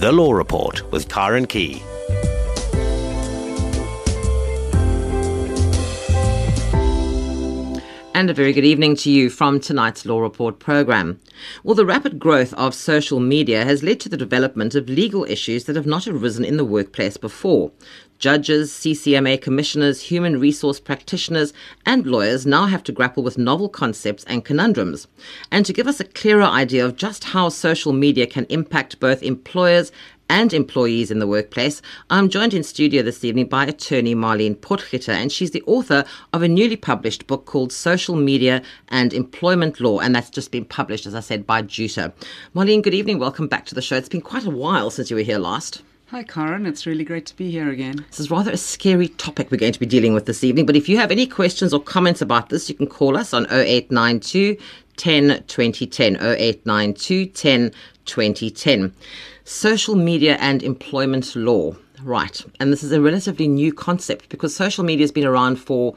The Law Report with Karen Key. And a very good evening to you from tonight's Law Report program. Well, the rapid growth of social media has led to the development of legal issues that have not arisen in the workplace before. Judges, CCMA commissioners, human resource practitioners, and lawyers now have to grapple with novel concepts and conundrums. And to give us a clearer idea of just how social media can impact both employers and employees in the workplace. I'm joined in studio this evening by attorney Marleen Potgieter, and she's the author of a newly published book called Social Media and Employment Law, and that's just been published, as I said, by Juta. Marleen, good evening. Welcome back to the show. It's been quite a while since you were here last. Hi, Karen. It's really great to be here again. This is rather a scary topic we're going to be dealing with this evening, but if you have any questions or comments about this, you can call us on 0892 10 2010. 0892 10 2010 social media and employment law. Right. And this is a relatively new concept because social media has been around for,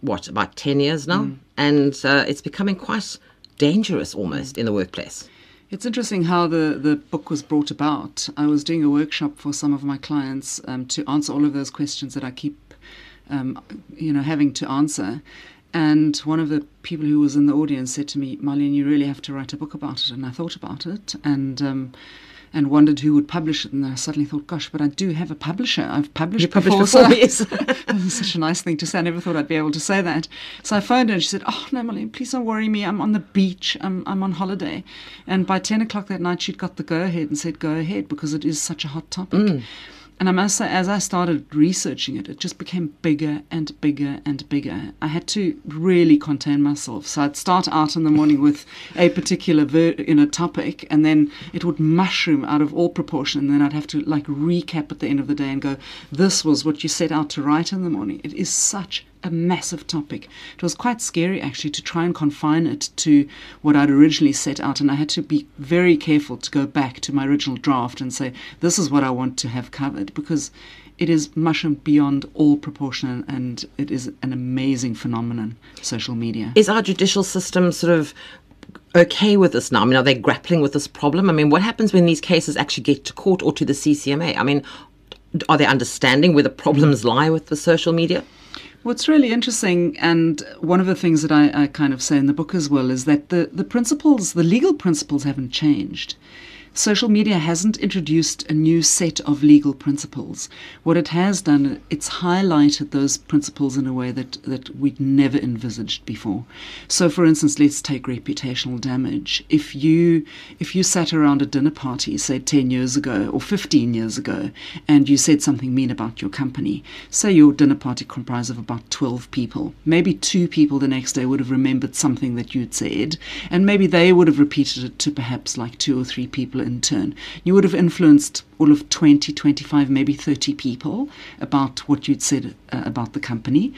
what, about 10 years now? Mm. And uh, it's becoming quite dangerous almost in the workplace. It's interesting how the, the book was brought about. I was doing a workshop for some of my clients um, to answer all of those questions that I keep, um, you know, having to answer. And one of the people who was in the audience said to me, Marleen, you really have to write a book about it. And I thought about it. And um, and wondered who would publish it. And I suddenly thought, gosh, but I do have a publisher. I've published you before. Published before, yes. such a nice thing to say. I never thought I'd be able to say that. So I phoned her and she said, oh, no, Molly, please don't worry me. I'm on the beach. I'm, I'm on holiday. And by 10 o'clock that night, she'd got the go ahead and said, go ahead, because it is such a hot topic. Mm. And I must say, as I started researching it, it just became bigger and bigger and bigger. I had to really contain myself. So I'd start out in the morning with a particular ver- you know, topic, and then it would mushroom out of all proportion. And then I'd have to like recap at the end of the day and go, "This was what you set out to write in the morning." It is such a massive topic. It was quite scary actually to try and confine it to what I'd originally set out, and I had to be very careful to go back to my original draft and say, this is what I want to have covered because it is mushroomed beyond all proportion and it is an amazing phenomenon, social media. Is our judicial system sort of okay with this now? I mean, are they grappling with this problem? I mean, what happens when these cases actually get to court or to the CCMA? I mean, are they understanding where the problems lie with the social media? What's really interesting, and one of the things that I, I, kind of say in the book as well, is that the, the principles, the legal principles haven't changed. Social media hasn't introduced a new set of legal principles. What it has done, it's highlighted those principles in a way that, that we'd never envisaged before. So for instance, let's take reputational damage. If you if you sat around a dinner party, say 10 years ago or 15 years ago, and you said something mean about your company, say your dinner party comprised of about 12 people, maybe two people the next day would have remembered something that you'd said, and maybe they would have repeated it to perhaps like two or three people in turn. You would have influenced all of 20, 25, maybe 30 people about what you'd said uh, about the company.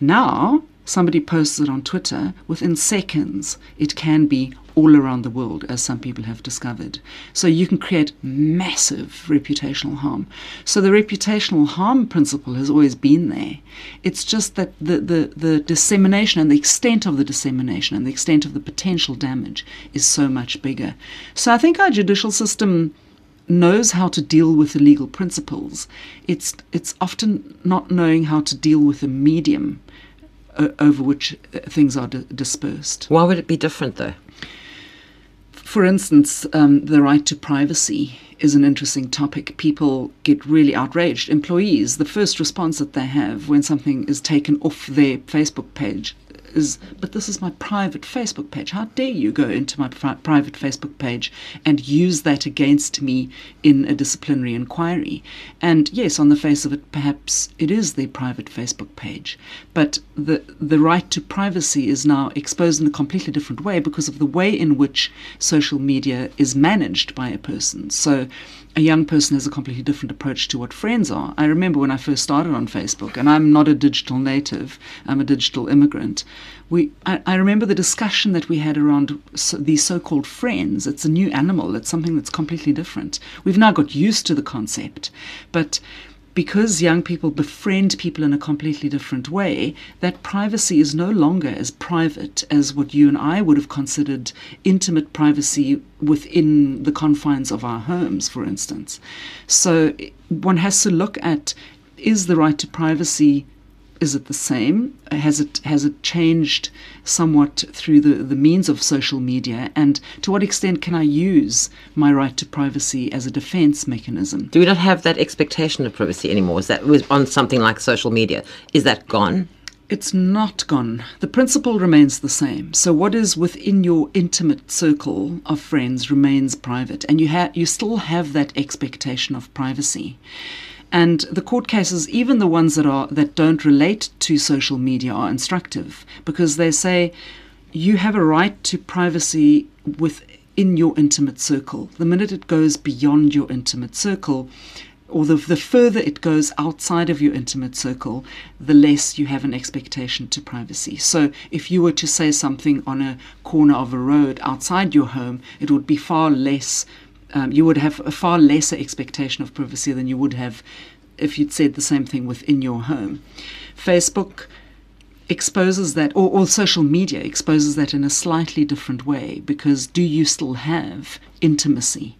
Now, somebody posts it on Twitter, within seconds, it can be all around the world, as some people have discovered. So you can create massive reputational harm. So the reputational harm principle has always been there. It's just that the, the, the dissemination and the extent of the dissemination and the extent of the potential damage is so much bigger. So I think our judicial system knows how to deal with the legal principles. It's it's often not knowing how to deal with the medium over which uh, things are di- dispersed. Why would it be different though? For instance, um, the right to privacy is an interesting topic. People get really outraged. Employees, the first response that they have when something is taken off their Facebook page is, but this is my private Facebook page. How dare you go into my pri- private Facebook page and use that against me in a disciplinary inquiry? And yes, on the face of it, perhaps it is their private Facebook page, but the the right to privacy is now exposed in a completely different way because of the way in which social media is managed by a person. So a young person has a completely different approach to what friends are. I remember when I first started on Facebook, and I'm not a digital native, I'm a digital immigrant. We, I, I remember the discussion that we had around so, these so called friends. It's a new animal, it's something that's completely different. We've now got used to the concept, but because young people befriend people in a completely different way, that privacy is no longer as private as what you and I would have considered intimate privacy within the confines of our homes, for instance. So one has to look at is the right to privacy is it the same? Has it has it changed somewhat through the, the means of social media? And to what extent can I use my right to privacy as a defense mechanism? Do we not have that expectation of privacy anymore? Is that on something like social media? Is that gone? It's not gone. The principle remains the same. So what is within your intimate circle of friends remains private, and you have you still have that expectation of privacy. And the court cases, even the ones that are that don't relate to social media, are instructive because they say you have a right to privacy within your intimate circle. The minute it goes beyond your intimate circle, or the, the further it goes outside of your intimate circle, the less you have an expectation to privacy. So, if you were to say something on a corner of a road outside your home, it would be far less um, you would have a far lesser expectation of privacy than you would have if you'd said the same thing within your home. Facebook exposes that, or, or, social media exposes that in a slightly different way because do you still have intimacy?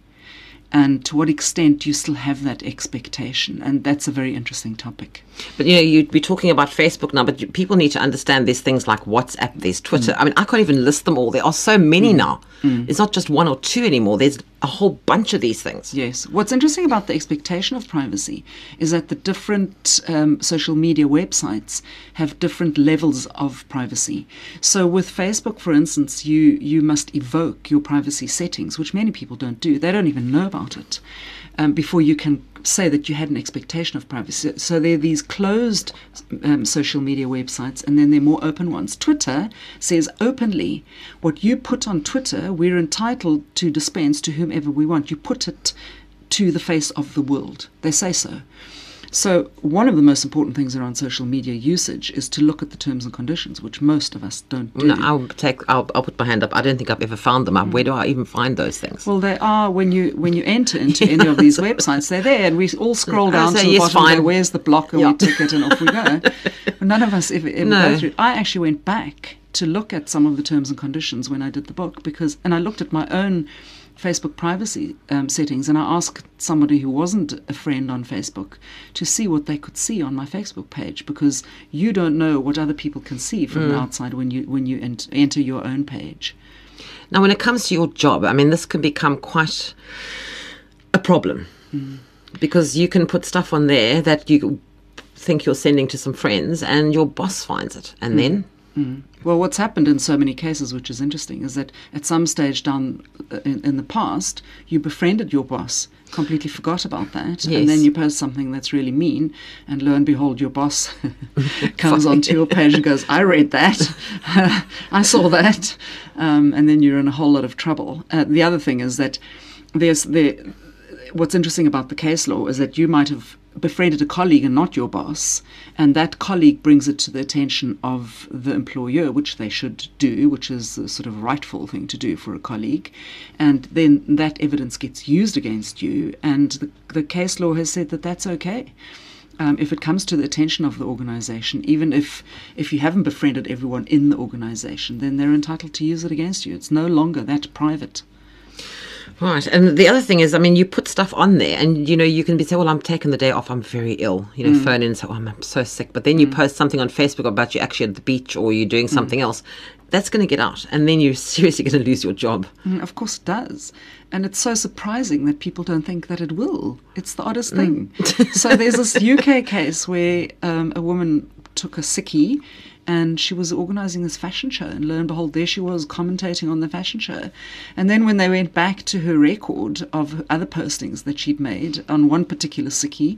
And to what extent do you still have that expectation? And that's a very interesting topic. But you know, you'd be talking about Facebook now, but people need to understand there's things like WhatsApp, there's Twitter. Mm. I mean, I can't even list them all. There are so many mm. now. Mm. It's not just one or two anymore. There's a whole bunch of these things. Yes. What's interesting about the expectation of privacy is that the different um, social media websites have different levels of privacy. So with Facebook, for instance, you you must evoke your privacy settings, which many people don't do. They don't even know about it um, before you can say that you had an expectation of privacy. So there are these closed um, social media websites, and then there are more open ones. Twitter says openly, what you put on Twitter, we're entitled to dispense to whomever we want. You put it to the face of the world. They say so. So, one of the most important things around social media usage is to look at the terms and conditions, which most of us don't do. No, I'll take. I'll, I'll put my hand up. I don't think I've ever found them. Mm. Where do I even find those things? Well, they are when you when you enter into any of these websites. They're there, and we all scroll down to the yes, bottom. Go, Where's the block? And we tick it, and off we go. None of us ever, ever no. go through. I actually went back to look at some of the terms and conditions when I did the book because, and I looked at my own Facebook privacy um, settings, and I asked somebody who wasn't a friend on Facebook to see what they could see on my Facebook page because you don't know what other people can see from mm. the outside when you when you ent- enter your own page. Now, when it comes to your job, I mean, this can become quite a problem mm. because you can put stuff on there that you think you're sending to some friends, and your boss finds it, and mm. then Mm. Well, what's happened in so many cases, which is interesting, is that at some stage down uh, in, in the past, you befriended your boss, completely forgot about that, yes. and then you post something that's really mean, and lo and behold, your boss comes onto your page and goes, "I read that, I saw that," um, and then you're in a whole lot of trouble. Uh, the other thing is that there's the what's interesting about the case law is that you might have befriended a colleague and not your boss, and that colleague brings it to the attention of the employer, which they should do, which is the sort of rightful thing to do for a colleague, and then that evidence gets used against you, and the, the case law has said that that's okay. Um, if it comes to the attention of the organization, even if if you haven't befriended everyone in the organization, then they're entitled to use it against you. It's no longer that private. Right. And the other thing is, I mean, you put stuff on there and, you know, you can be say, well, I'm taking the day off. I'm very ill. You know, mm. phone in and say, oh, I'm so sick. But then you mm. post something on Facebook about you actually at the beach or you're doing mm. something mm. else. That's going to get out. And then you're seriously going to lose your job. Mm, of course it does. And it's so surprising that people don't think that it will. It's the oddest thing. So there's this UK case where um, a woman took a sickie and she was organizing this fashion show and lo and behold there she was commentating on the fashion show and then when they went back to her record of other postings that she'd made on one particular sickie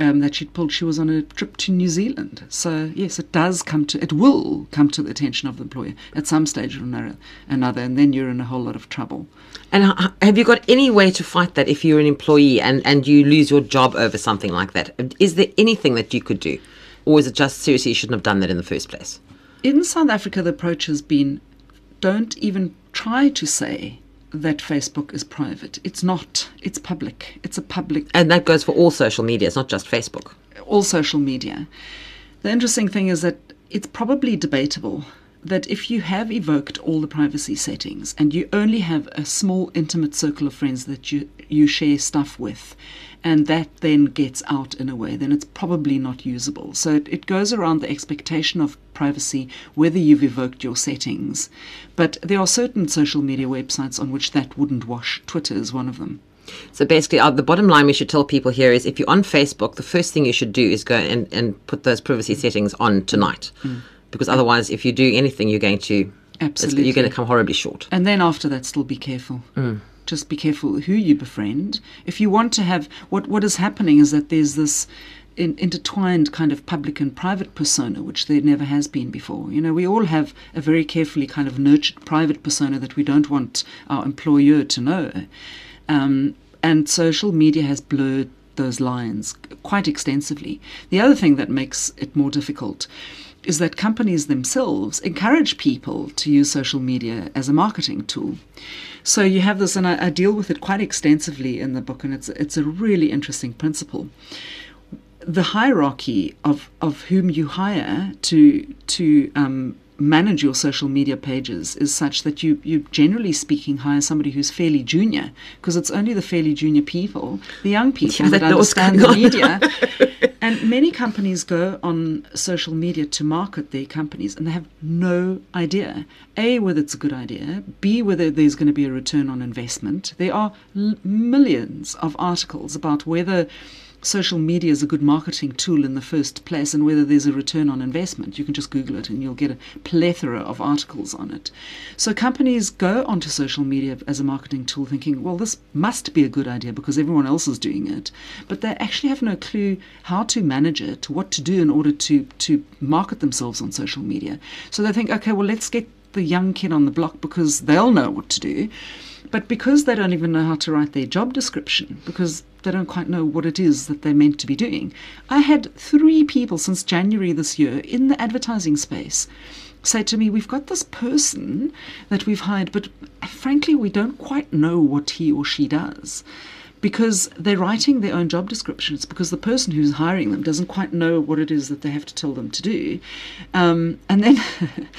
um, that she'd pulled she was on a trip to New Zealand so yes it does come to it will come to the attention of the employer at some stage or another and then you're in a whole lot of trouble and have you got any way to fight that if you're an employee and, and you lose your job over something like that? Is there anything that you could do? Or is it just seriously you shouldn't have done that in the first place? In South Africa, the approach has been don't even try to say that Facebook is private. It's not. It's public. It's a public. And that goes for all social media. It's not just Facebook. All social media. The interesting thing is that it's probably debatable that if you have evoked all the privacy settings and you only have a small intimate circle of friends that you you share stuff with and that then gets out in a way then it's probably not usable so it, it goes around the expectation of privacy whether you've evoked your settings but there are certain social media websites on which that wouldn't wash twitter is one of them So basically, uh, the bottom line we should tell people here is if you're on Facebook, the first thing you should do is go and, and put those privacy settings on tonight. Mm. Mm. Because otherwise, if you do anything, you're going to Absolutely. you're going to come horribly short. And then after that, still be careful. Mm. Just be careful who you befriend. If you want to have what what is happening is that there's this in, intertwined kind of public and private persona, which there never has been before. You know, we all have a very carefully kind of nurtured private persona that we don't want our employer to know, um, and social media has blurred those lines quite extensively. The other thing that makes it more difficult is that companies themselves encourage people to use social media as a marketing tool. So you have this, and I, I deal with it quite extensively in the book, and it's it's a really interesting principle. The hierarchy of, of whom you hire to to um, manage your social media pages is such that you you generally speaking hire somebody who's fairly junior because it's only the fairly junior people, the young people Yeah, that that understand the media. and many companies go on social media to market their companies and they have no idea A, whether it's a good idea, B, whether there's going to be a return on investment. There are l- millions of articles about whether social media is a good marketing tool in the first place and whether there's a return on investment. You can just Google it and you'll get a plethora of articles on it. So companies go onto social media as a marketing tool thinking, well, this must be a good idea because everyone else is doing it. But they actually have no clue how to manage it, what to do in order to, to market themselves on social media. So they think, okay, well, let's get the young kid on the block because they'll know what to do. But because they don't even know how to write their job description, because they don't quite know what it is that they're meant to be doing. I had three people since January this year in the advertising space say to me, We've got this person that we've hired, but frankly, we don't quite know what he or she does. Because they're writing their own job descriptions, because the person who's hiring them doesn't quite know what it is that they have to tell them to do. Um, and then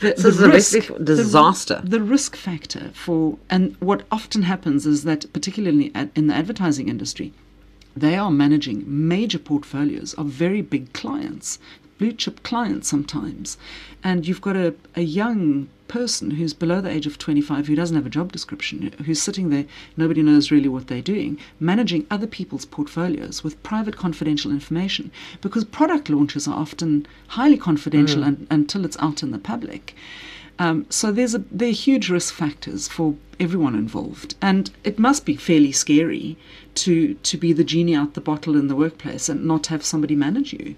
the, is a recipe for the- disaster. the risk factor for and what often happens is that particularly in the advertising industry they are managing major portfolios of very big clients blue chip clients sometimes. And you've got a, a young person who's below the age of 25 who doesn't have a job description who's sitting there nobody knows really what they're doing managing other people's portfolios with private confidential information. Because product launches are often highly confidential un- until it's out in the public. Um, so there's a there are huge risk factors for everyone involved, and it must be fairly scary to to be the genie out the bottle in the workplace and not have somebody manage you,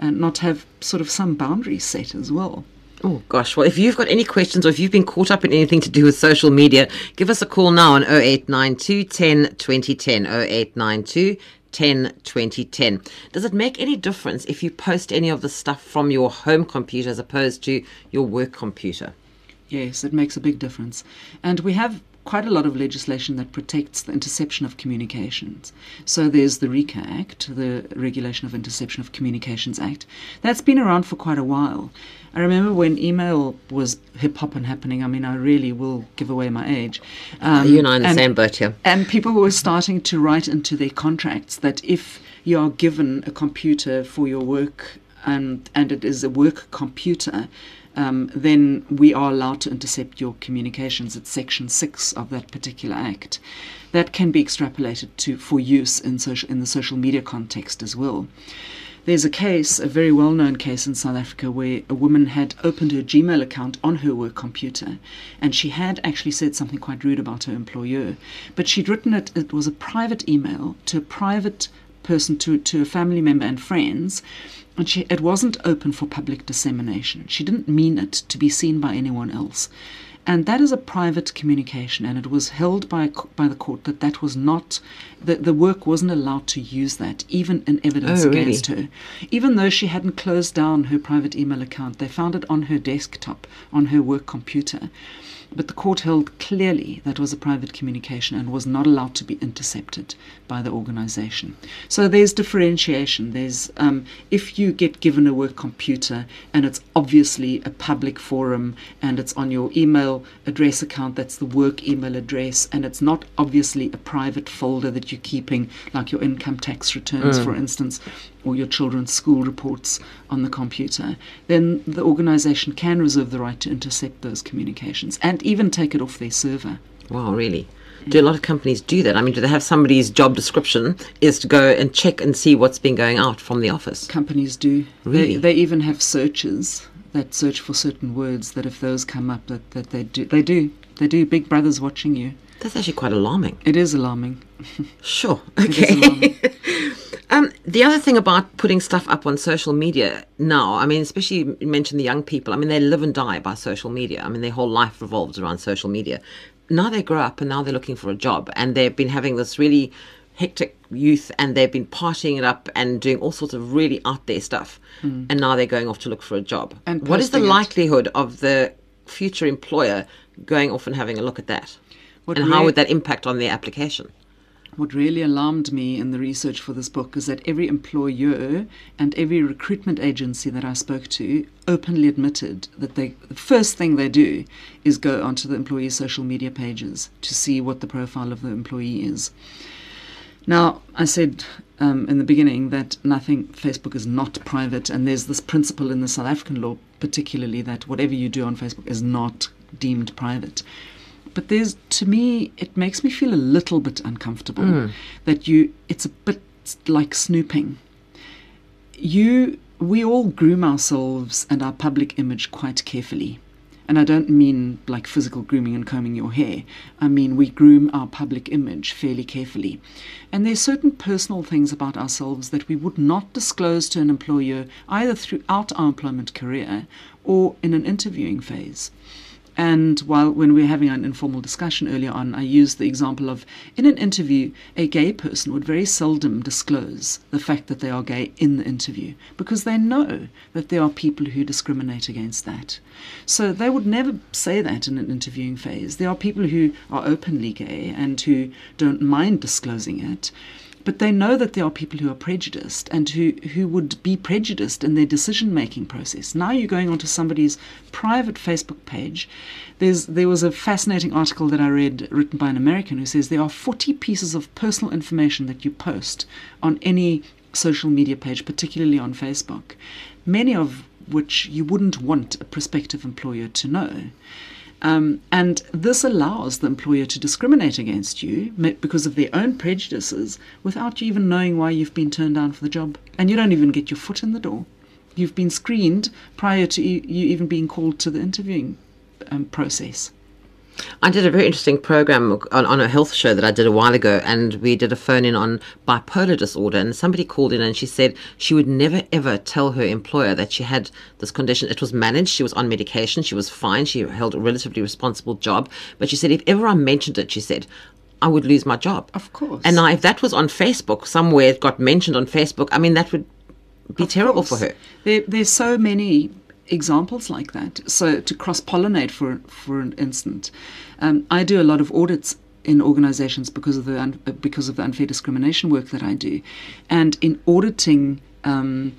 and not have sort of some boundaries set as well. Oh gosh. Well, if you've got any questions or if you've been caught up in anything to do with social media, give us a call now on 0892 10 2010 0892 10 2010. Does it make any difference if you post any of the stuff from your home computer as opposed to your work computer? Yes, it makes a big difference. And we have quite a lot of legislation that protects the interception of communications. So there's the RICA Act, the Regulation of Interception of Communications Act. That's been around for quite a while. I remember when email was hip hop and happening. I mean, I really will give away my age. Um, you and I in the and- same boat here. and people were starting to write into their contracts that if you are given a computer for your work and, and it is a work computer, um, then we are allowed to intercept your communications. It's Section 6 of that particular act. That can be extrapolated to for use in, social, in the social media context as well. There's a case, a very well known case in South Africa, where a woman had opened her Gmail account on her work computer and she had actually said something quite rude about her employer. But she'd written it, it was a private email to a private person, to, to a family member and friends, and she, it wasn't open for public dissemination. She didn't mean it to be seen by anyone else. And that is a private communication, and it was held by, by the court that that was not, the, the work wasn't allowed to use that, even in evidence Oh, really? against her. Even though she hadn't closed down her private email account, they found it on her desktop, on her work computer. But the court held clearly that was a private communication and was not allowed to be intercepted by the organization. So there's differentiation. There's um, if you get given a work computer and it's obviously a public forum and it's on your email address account, that's the work email address, and it's not obviously a private folder that you're keeping, like your income tax returns, for instance, or your children's school reports on the computer, then the organization can reserve the right to intercept those communications and even take it off their server. Wow, really? Do a lot of companies do that? I mean, do they have somebody's job description is to go and check and see what's been going out from the office? Companies do. Really? They, they even have searches that search for certain words that if those come up that, that they do they do. They do. Big brother's watching you. That's actually quite alarming. It is alarming. Sure. It is Okay. alarming. The other thing about putting stuff up on social media now, I mean, especially you mentioned the young people. I mean, they live and die by social media. I mean, their whole life revolves around social media. Now they grow up and now they're looking for a job, and they've been having this really hectic youth, and they've been partying it up and doing all sorts of really out there stuff. Hmm. And now they're going off to look for a job. And what is the it. likelihood of the future employer going off and having a look at that? What and how would that impact on their application? What really alarmed me in the research for this book is that every employer and every recruitment agency that I spoke to openly admitted that they the first thing they do is go onto the employee's social media pages to see what the profile of the employee is. Now, I said um, in the beginning that nothing, Facebook is not private, and there's this principle in the South African law, particularly, that whatever you do on Facebook is not deemed private. But there's, to me, it makes me feel a little bit uncomfortable hmm. that you, it's a bit like snooping. You, we all groom ourselves and our public image quite carefully. And I don't mean like physical grooming and combing your hair. I mean we groom our public image fairly carefully. And there's certain personal things about ourselves that we would not disclose to an employer either throughout our employment career or in an interviewing phase. And while when we were having an informal discussion earlier on, I used the example of in an interview, a gay person would very seldom disclose the fact that they are gay in the interview because they know that there are people who discriminate against that. So they would never say that in an interviewing phase. There are people who are openly gay and who don't mind disclosing it. But they know that there are people who are prejudiced and who, who would be prejudiced in their decision making process. Now you're going onto somebody's private Facebook page. There's, there was a fascinating article that I read written by an American who says there are 40 pieces of personal information that you post on any social media page, particularly on Facebook, many of which you wouldn't want a prospective employer to know. Um, and this allows the employer to discriminate against you because of their own prejudices without you even knowing why you've been turned down for the job. And you don't even get your foot in the door. You've been screened prior to you even being called to the interviewing um, process. I did a very interesting program on, on a health show that I did a while ago, and we did a phone in on bipolar disorder. And somebody called in and she said she would never ever tell her employer that she had this condition. It was managed, she was on medication, she was fine, she held a relatively responsible job. But she said, if ever I mentioned it, she said, I would lose my job. Of course. And now, if that was on Facebook, somewhere it got mentioned on Facebook, I mean, that would be terrible for her. There, there's so many examples like that. So to cross pollinate, for for an instant, um, I do a lot of audits in organisations because of the un- uh, because of the unfair discrimination work that I do, and in auditing. Um,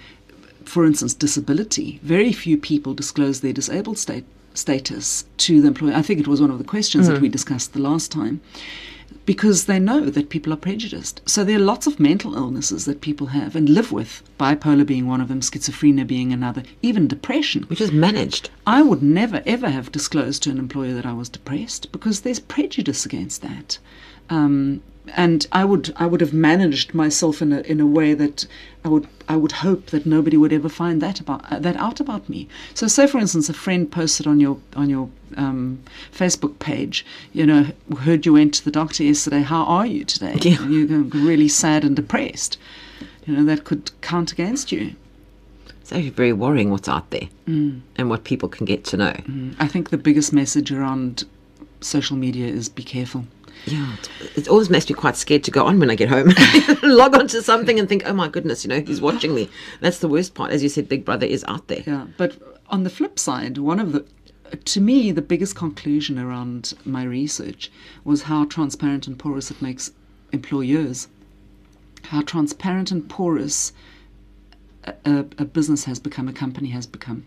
for instance, disability, very few people disclose their disabled state, status to the employer. I think it was one of the questions that we discussed the last time because they know that people are prejudiced. So there are lots of mental illnesses that people have and live with, bipolar being one of them, schizophrenia being another, even depression. Which is managed. I would never ever have disclosed to an employer that I was depressed because there's prejudice against that. Um, and I would I would have managed myself in a in a way that I would I would hope that nobody would ever find that about uh, that out about me. So, say for instance, a friend posted on your on your um, Facebook page, you know, heard you went to the doctor yesterday. How are you today? Yeah. And you're really sad and depressed. You know that could count against you. It's actually very worrying what's out there mm. and what people can get to know. Mm. I think the biggest message around social media is be careful. Yeah, it, always makes me quite scared to go on when I get home. Log on to something and think, oh my goodness, you know, he's watching me. That's the worst part. As you said, Big Brother is out there. Yeah, but on the flip side, one of the to me the biggest conclusion around my research was how transparent and porous it makes employers. How transparent and porous a, a, a business has become, a company has become.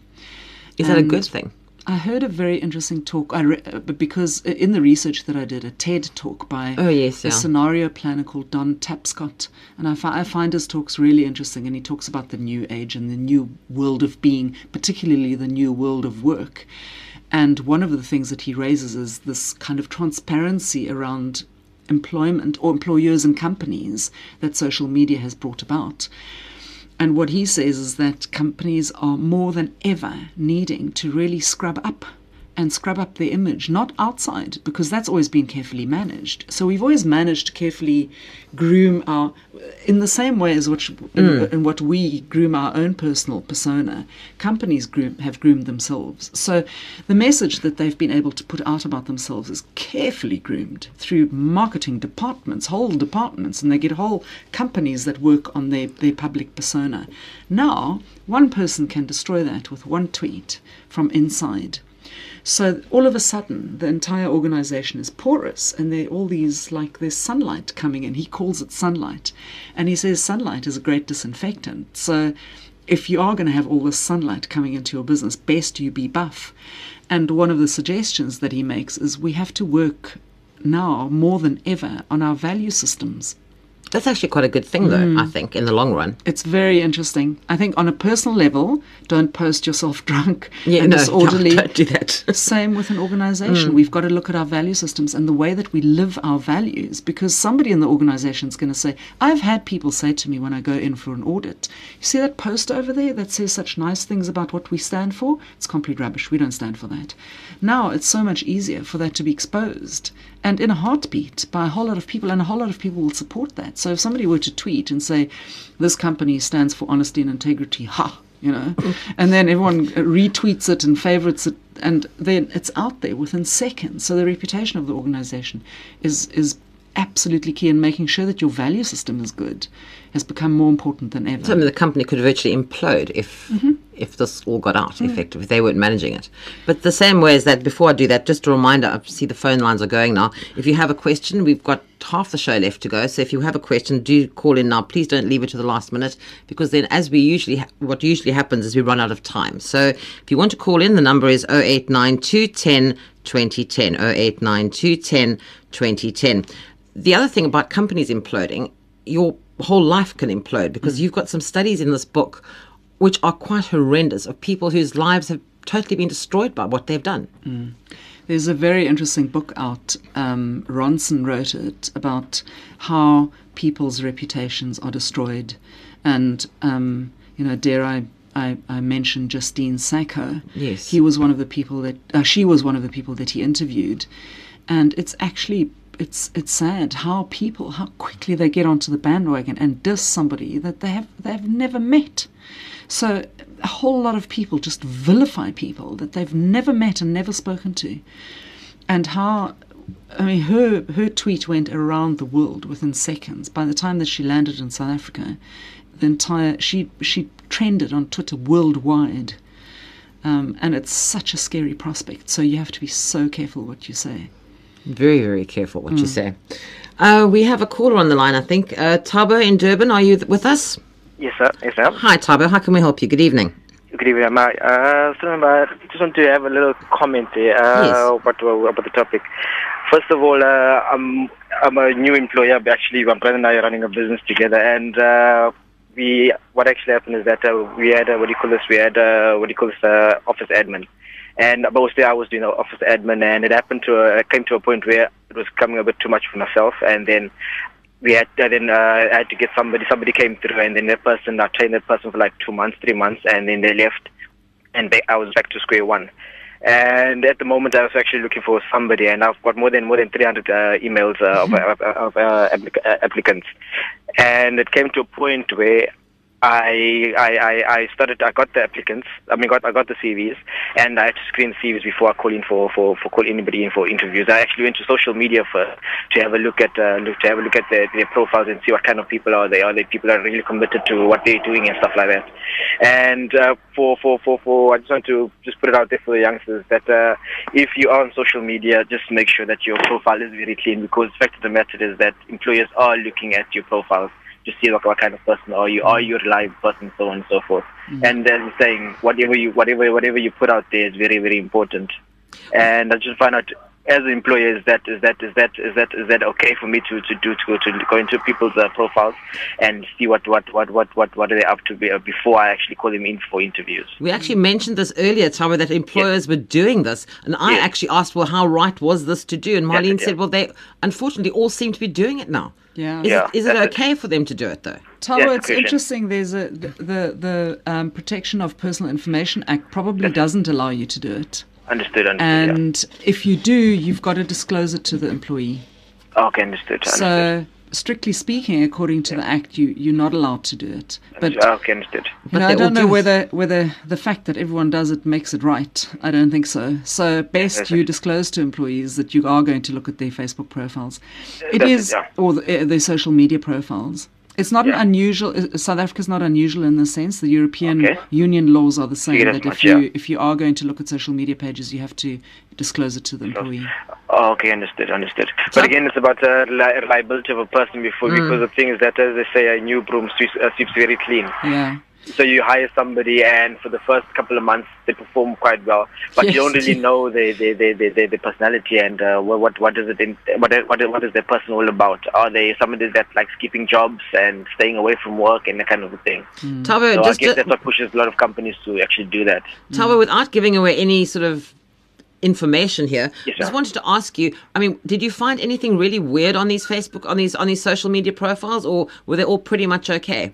Is that a good thing? I heard a very interesting talk. I re- uh, because in the research that I did, a TED talk by Oh, yes, a yeah. scenario planner called Don Tapscott, and I, fi- I find his talks really interesting. And he talks about the new age and the new world of being, particularly the new world of work. And one of the things that he raises is this kind of transparency around employment or employers and companies that social media has brought about. And what he says is that companies are more than ever needing to really scrub up and scrub up their image, not outside, because that's always been carefully managed. So we've always managed to carefully groom our, in the same way as which, in, hmm. in what we groom our own personal persona, companies groom, have groomed themselves. So the message that they've been able to put out about themselves is carefully groomed through marketing departments, whole departments, and they get whole companies that work on their, their public persona. Now, one person can destroy that with one tweet from inside. So all of a sudden, the entire organization is porous, and there are all these like there's sunlight coming in. He calls it sunlight, and he says sunlight is a great disinfectant. So if you are going to have all this sunlight coming into your business, best you be buff. And one of the suggestions that he makes is we have to work now more than ever on our value systems. That's actually quite a good thing, though, I mm. think, in the long run. It's very interesting. I think on a personal level, don't post yourself drunk Yeah, and no, disorderly. don't, don't do that. Same with an organization. Mm. We've got to look at our value systems and the way that we live our values because somebody in the organization is going to say, I've had people say to me when I go in for an audit, you see that post over there that says such nice things about what we stand for? It's complete rubbish. We don't stand for that. Now it's so much easier for that to be exposed and in a heartbeat by a whole lot of people, and a whole lot of people will support that. So if somebody were to tweet and say, This company stands for honesty and integrity, ha, you know, and then everyone uh, retweets it and favorites it, and then it's out there within seconds. So the reputation of the organization is is absolutely key in making sure that your value system is good has become more important than ever. I mean, the company could virtually implode if mm-hmm. if this all got out mm. effective, if they weren't managing it. But the same way is that, before I do that, just a reminder, I see the phone lines are going now. If you have a question, we've got half the show left to go. So if you have a question, do call in now. Please don't leave it to the last minute because then as we usually, ha- what usually happens is we run out of time. So if you want to call in, the number is 089210 2010, 089210 2010. The other thing about companies imploding, your whole life can implode because you've got some studies in this book which are quite horrendous of people whose lives have totally been destroyed by what they've done. There's a very interesting book out. Um, Ronson wrote it about how people's reputations are destroyed, and um, you know, dare I, I, I mention Justine Sacco? Yes. he was one of the people that uh, she was one of the people that he interviewed, and it's actually it's it's sad how people how quickly they get onto the bandwagon and diss somebody that they have they have never met. So a whole lot of people just vilify people that they've never met and never spoken to, and how. I mean, her her tweet went around the world within seconds. By the time that she landed in South Africa, the entire she she trended on Twitter worldwide, um, and it's such a scary prospect. So you have to be so careful what you say. Very, very careful what you say. Uh, we have a caller on the line, I think. Uh, Thabo in Durban, are you th- with us? Yes, sir. Yes, sir. Hi, Thabo. How can we help you? Good evening. Good evening, Mark. Uh, so, uh, just want to have a little comment there uh, Yes. about, about the topic. First of all, uh, I'm, I'm a new employer. but Actually, my brother and I are running a business together, and uh, we what actually happened is that uh, we had uh, what do you call this? We had uh, what do you call this? Uh, office admin, and mostly I was doing the office admin, and it happened to uh, it came to a point where it was coming a bit too much for myself, and then we had uh, then uh, I had to get somebody. Somebody came through, and then that person I trained that person for like two months, three months, and then they left, and they, I was back to square one. And at the moment, I was actually looking for somebody, and I've got more than more than 300 uh, emails uh, of, of, of uh, applic- uh, applicants. And it came to a point where I, I, I, I started. I got the applicants. I mean, got I got the CVs, and I had to screen the CVs before I call in for, for, for call anybody in for interviews. I actually went to social media first to have a look at uh, look to have a look at their, their profiles and see what kind of people are they. Are they people that are really committed to what they're doing and stuff like that? And uh, for, for for for I just want to just put it out there for the youngsters that uh, if you are on social media, just make sure that your profile is very clean because the fact of the matter is that employers are looking at your profiles to see what, what kind of person are you, are you a reliable person, so on and so forth. And as I'm saying, whatever you whatever whatever you put out there is very very important. And I just find out as an employer is that is that is that is that is that okay for me to to do to go to go into people's uh, profiles and see what what what what what what are they up to be, uh, before I actually call them in for interviews. We actually mentioned this earlier, Tama, that employers were doing this. And I Yes. actually asked, well, how right was this to do? And Marleen said, well, they unfortunately all seem to be doing it now. Yeah. Is, Yeah, it, is it that's it. okay for them to do it, though? Thabo, Yes, it's interesting. There's a the the, the um, Protection of Personal Information Act probably doesn't allow you to do it, Understood. Understood. and if you do, you've got to disclose it to the employee. okay, understood. understood. So, strictly speaking, according to the Act, you you're not allowed to do it. But okay, understood. you But know, I don't know do. whether whether the fact that everyone does it makes it right. I don't think so. So best Yes, you yes. disclose to employees that you are going to look at their Facebook profiles. It That's it, is yeah. or the, uh, their social media profiles. It's not Yeah. an unusual. uh, South Africa's not unusual in the sense. The European Okay. Union laws are the same. That if much, you yeah. if you are going to look at social media pages, you have to disclose it to the employee. Oh, okay, understood, understood. So- But again, it's about uh, reliability of a person before, because the thing is that, as they say, a new broom sweeps, uh, sweeps very clean. Yeah. So you hire somebody, and for the first couple of months, they perform quite well, but Yes. you don't really know their their their, their, their, their personality and uh, what what what is it in, what what what is their person all about? Are they somebody that likes keeping jobs and staying away from work and that kind of a thing? Thabo, So I guess that's what pushes a lot of companies to actually do that. Thabo, without giving away any sort of information here, Yes, just wanted to ask you. I mean, did you find anything really weird on these Facebook, on these on these social media profiles, or were they all pretty much okay?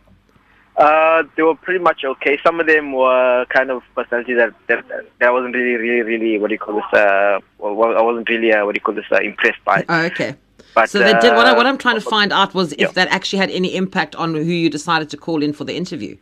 Uh, they were pretty much okay. Some of them were kind of personalities that that, that I wasn't really, really, really what do you call this? Uh, well, I wasn't really uh, what do you call this? Uh, impressed by. Oh, okay. But, so they did. What, I, what uh, I'm trying to find out was if yeah. that actually had any impact on who you decided to call in for the interview.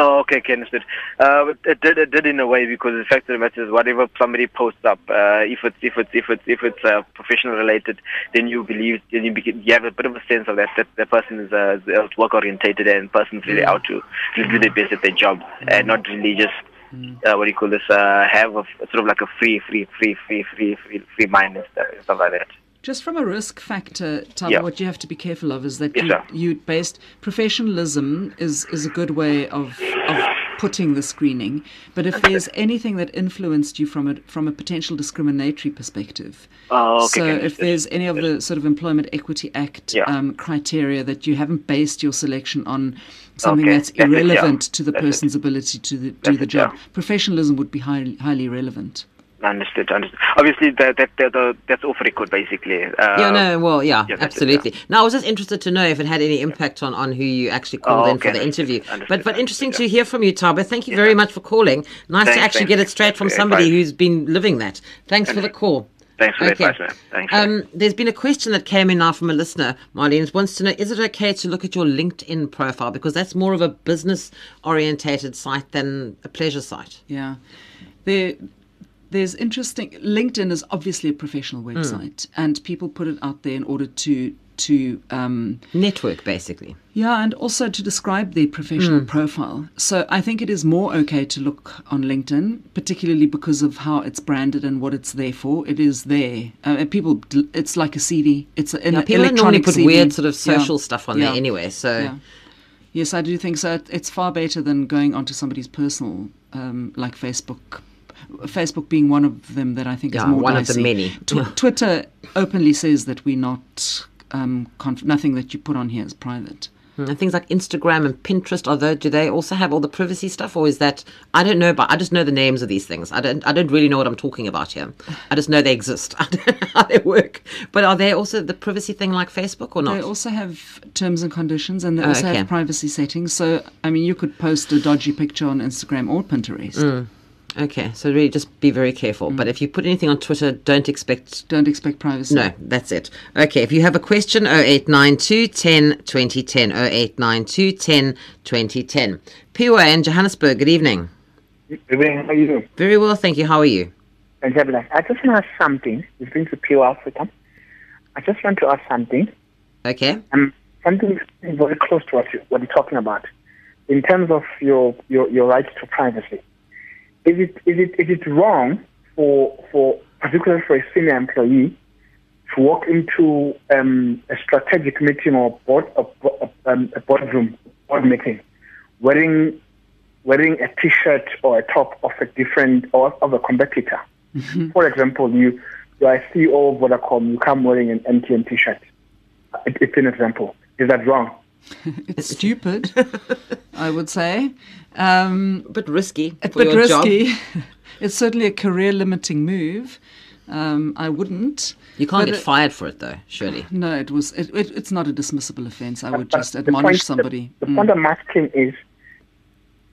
Oh, okay, okay, understood. Uh, it did, it did in a way because the fact of the matter is, whatever somebody posts up, uh, if it's if it's if it's if it's uh, professional related, then you believe then you, begin, you have a bit of a sense of that that the person is uh, is work orientated and person's really out to, to do their best at their job and not really just. Uh, what do you call this? Uh, have a, sort of like a free, free, free, free, free, free, free mind and stuff, stuff like that. Just from a risk factor, Tava, Yeah. what you have to be careful of is that yes, you, based professionalism is is a good way of of putting the screening. But if there's anything that influenced you from a from a potential discriminatory perspective, Oh, okay, so okay, if there's any of the sort of Employment Equity Act Yeah. um, criteria that you haven't based your selection on something Okay, that's that's it, yeah. irrelevant to the That's it. person's ability to the, do That's the it, job, yeah. professionalism would be highly highly relevant. Understood, understood. Obviously, that that, that, that that's off record, basically. Uh, yeah, no, well, yeah, yeah, that's it, absolutely. Now, I was just interested to know if it had any impact on, on who you actually called Oh, in for the interview. understood, but but understood, interesting yeah. to hear from you, Taba. Thank you very much for calling. Nice to actually thanks. get it straight from somebody advice. who's been living that. Thanks for the call. Thanks for the advice, man. Thanks. Um, there's been a question that came in now from a listener, Marleen, wants to know is it okay to look at your LinkedIn profile? Because that's more of a business orientated site than a pleasure site. Yeah. There, there's interesting. LinkedIn is obviously a professional Hmm. website, and people put it out there in order to to um, Network, basically. yeah, and also to describe their professional profile. So I think it is more okay to look on LinkedIn, particularly because of how it's branded and what it's there for. It is there. Uh, and people, it's like a CV. It's an Yeah, people normally put CV. weird sort of Yeah. social stuff on Yeah. there anyway. So Yeah. Yes, I do think so. It's far better than going onto somebody's personal, um, like Facebook. Facebook being one of them that I think Yeah, is more one of the many. Tw- Twitter openly says that we're not um, conf- nothing that you put on here is private. Mm, and things like Instagram and Pinterest, are they, do they also have all the privacy stuff, or is that I don't know, but I just know the names of these things. I don't I don't really know what I'm talking about here. I just know they exist. I don't know how they work. But are they also the privacy thing like Facebook or not? They also have terms and conditions, and they Oh, also okay. have privacy settings. So, I mean, you could post a dodgy picture on Instagram or Pinterest. Mm. Okay, so really just be very careful. But if you put anything on Twitter, don't expect. Don't expect privacy. No, that's it. Okay, if you have a question, 0892 10 2010. 0892 10 2010. Piwa in Johannesburg, good evening. Good evening. How are you doing? Very well, thank you. How are you? Fantabulous. I just want to ask something. It's been to Pure Africa. I just want to ask something. Okay. Um, something very close to what, you, what you're talking about. In terms of your, your, your right to privacy. Is it, is it, is it wrong for, for, particularly for a senior employee, to walk into um, a strategic meeting or board, a, a, um, a boardroom board meeting wearing wearing a T-shirt or a top of a different or of a competitor. For example, you you are a CEO of Vodacom, you come wearing an MTN T-shirt. It, it's an example. Is that wrong? It's stupid, I would say. Um, A bit risky a for bit your job. risky. it's certainly a career limiting move. Um, I wouldn't. You can't But get it- fired for it, though, surely. No, it was. It, it, it's not a dismissible offence. I would But just admonish point- somebody. The, the Mm. point I'm asking is,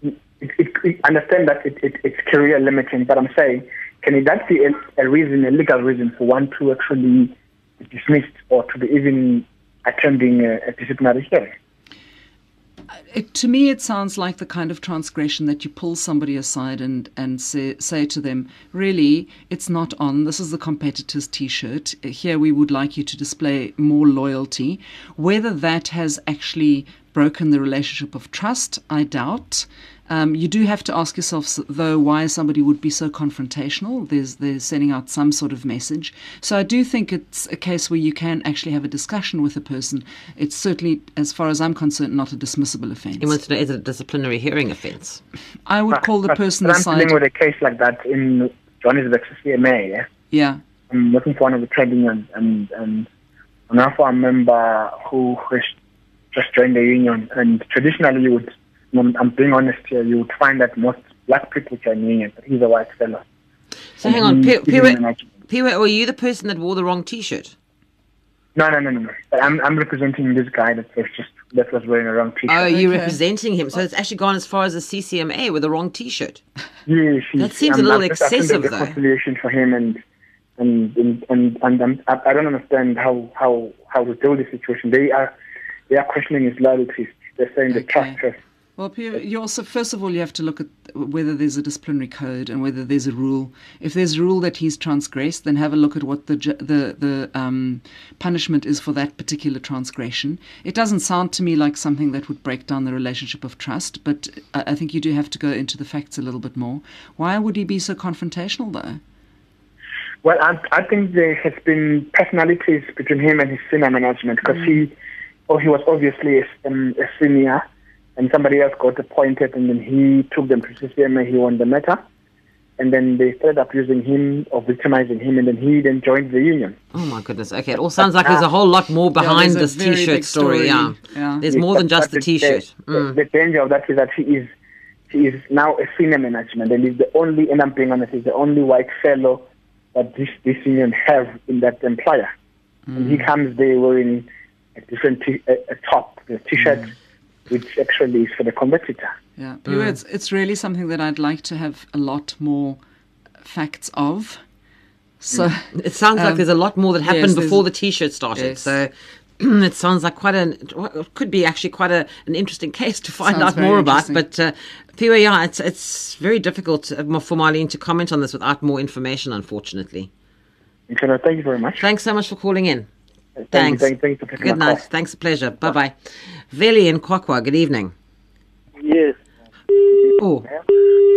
it, it, it, understand that it, it, it's career limiting, but I'm saying, can that be a, a reason, a legal reason for one to actually be dismissed or to be even attending a, a disciplinary hearing? Uh, it, to me, it sounds like the kind of transgression that you pull somebody aside and, and say, say to them, really, it's not on. This is the competitor's t shirt. Here, we would like you to display more loyalty. Whether that has actually broken the relationship of trust, I doubt. Um, you do have to ask yourself, though, why somebody would be so confrontational. There's they're sending out some sort of message. So I do think it's a case where you can actually have a discussion with a person. It's certainly, as far as I'm concerned, not a dismissible offence. He wants to know is it a disciplinary hearing offence? I would call the But- person but I'm aside. dealing with a case like that in Johannesburg CMA. Yeah? Yeah, I'm working for one of the trade unions, and and I'm a member who has just joined the union. And traditionally, you would, I'm, I'm being honest here, you would find that most black people join the union, but he's a white fellow. So hang on, And P- he's even Piwa, an- Piwa, were you the person that wore the wrong T-shirt? No, no, no, no, no. I'm I'm representing this guy that was just that was wearing a wrong T-shirt. Oh, you're Okay. representing him. So it's actually gone as far as the CCMA with the wrong T-shirt. Yes, That yes. seems a I'm- little I'm excessive, the though. reconciliation for him, and and and and, and, and I, I don't understand how how how to deal with the situation. They are they are questioning his loyalties. They're saying the Okay. trust us. Well, Pierre, you also first of all you have to look at whether there's a disciplinary code and whether there's a rule. If there's a rule that he's transgressed, then have a look at what the the the um, punishment is for that particular transgression. It doesn't sound to me like something that would break down the relationship of trust, but I, I think you do have to go into the facts a little bit more. Why would he be so confrontational, though? Well, I, I think there has been personalities between him and his senior management because he, oh, he was obviously a, um, a senior, and somebody else got appointed, and then he took them to CCMA. He won the matter, and then they started abusing him or victimizing him, and then he then joined the union. Oh my goodness. Okay, it all sounds like there's a whole lot more behind there's a this T-shirt story. story. Yeah. Yeah. there's Yes, more than just the T-shirt. The, Mm. the danger of that is that he is he is now a senior management, and he's the only, and I'm being honest, he's the only white fellow that this this union have in that employer. And Mm. he comes there wearing a different t- a, a top, a t-shirt, Mm. Which actually is for the competitor. Yeah, Pierre, it's it's really something that I'd like to have a lot more facts of. So. It sounds like Um, there's a lot more that happened there's- before the T-shirt started. Yes. So it sounds like quite an it could be actually quite a, an interesting case to find Sounds out more about. But uh, Piwa, yeah, it's it's very difficult uh, for Marleen to comment on this without more information. Unfortunately. And so, thank you very much. Thanks so much for calling in. Thank Thanks. You, thank, thank you for Good night. call. Thanks, a pleasure. Bye bye. Veli in Kwakwa. Good evening. Yes, Oh,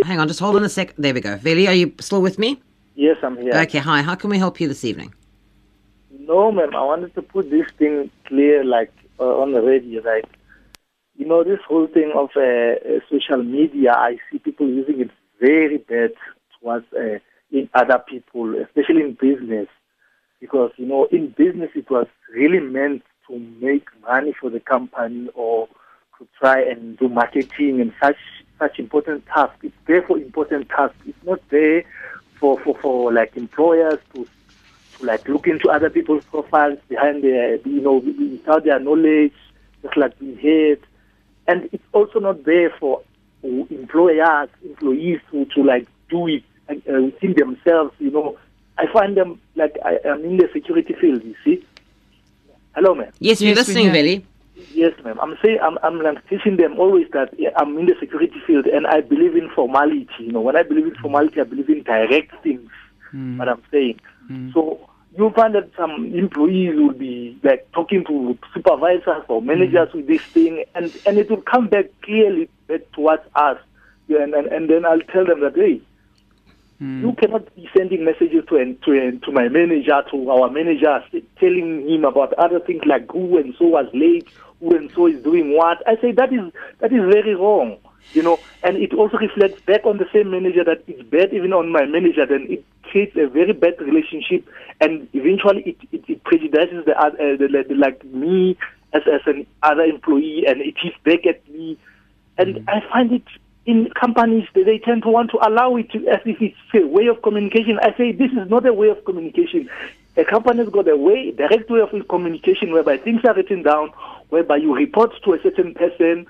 hang on. Just hold on a sec. There we go. Veli, are you still with me? yes, I'm here. Okay. Hi. How can we help you this evening? No, ma'am, I wanted to put this thing clear, like uh, on the radio, right? You know, this whole thing of uh, uh, social media, I see people using it very bad towards uh, in other people, especially in business, because you know, in business, it was really meant to make money for the company or to try and do marketing and such such important tasks. It's there for important tasks. It's not there for for, for like employers to to like look into other people's profiles behind their, you know, without their knowledge, just like being heard. And it's also not there for employers, employees to, to like do it uh, within themselves. You know, I find them like I am in the security field. You see. Hello, ma'am. Yes, we're Yes, listening, hear. Veli. Yes, ma'am. I'm saying I'm I'm like teaching them always that I'm in the security field and I believe in formality. You know, when I believe in formality, I believe in direct things. Hmm. What I'm saying. Hmm. So you'll find that some employees will be like talking to supervisors or managers hmm. with this thing, and and it will come back clearly back towards us. Yeah, and, and and then I'll tell them that hey. You cannot be sending messages to an, to an, to my manager, to our manager, telling him about other things like who and so was late, who and so is doing what. I say that is that is very wrong, you know. And it also reflects back on the same manager that it's bad even on my manager. Then it creates a very bad relationship, and eventually it it, it prejudices the, uh, the, the like me as as an other employee, and it is back at me. And I find it in companies they tend to want to allow it to, as if it's a way of communication. I say this is not a way of communication. A company's got a way, direct way of communication whereby things are written down, whereby you report to a certain person,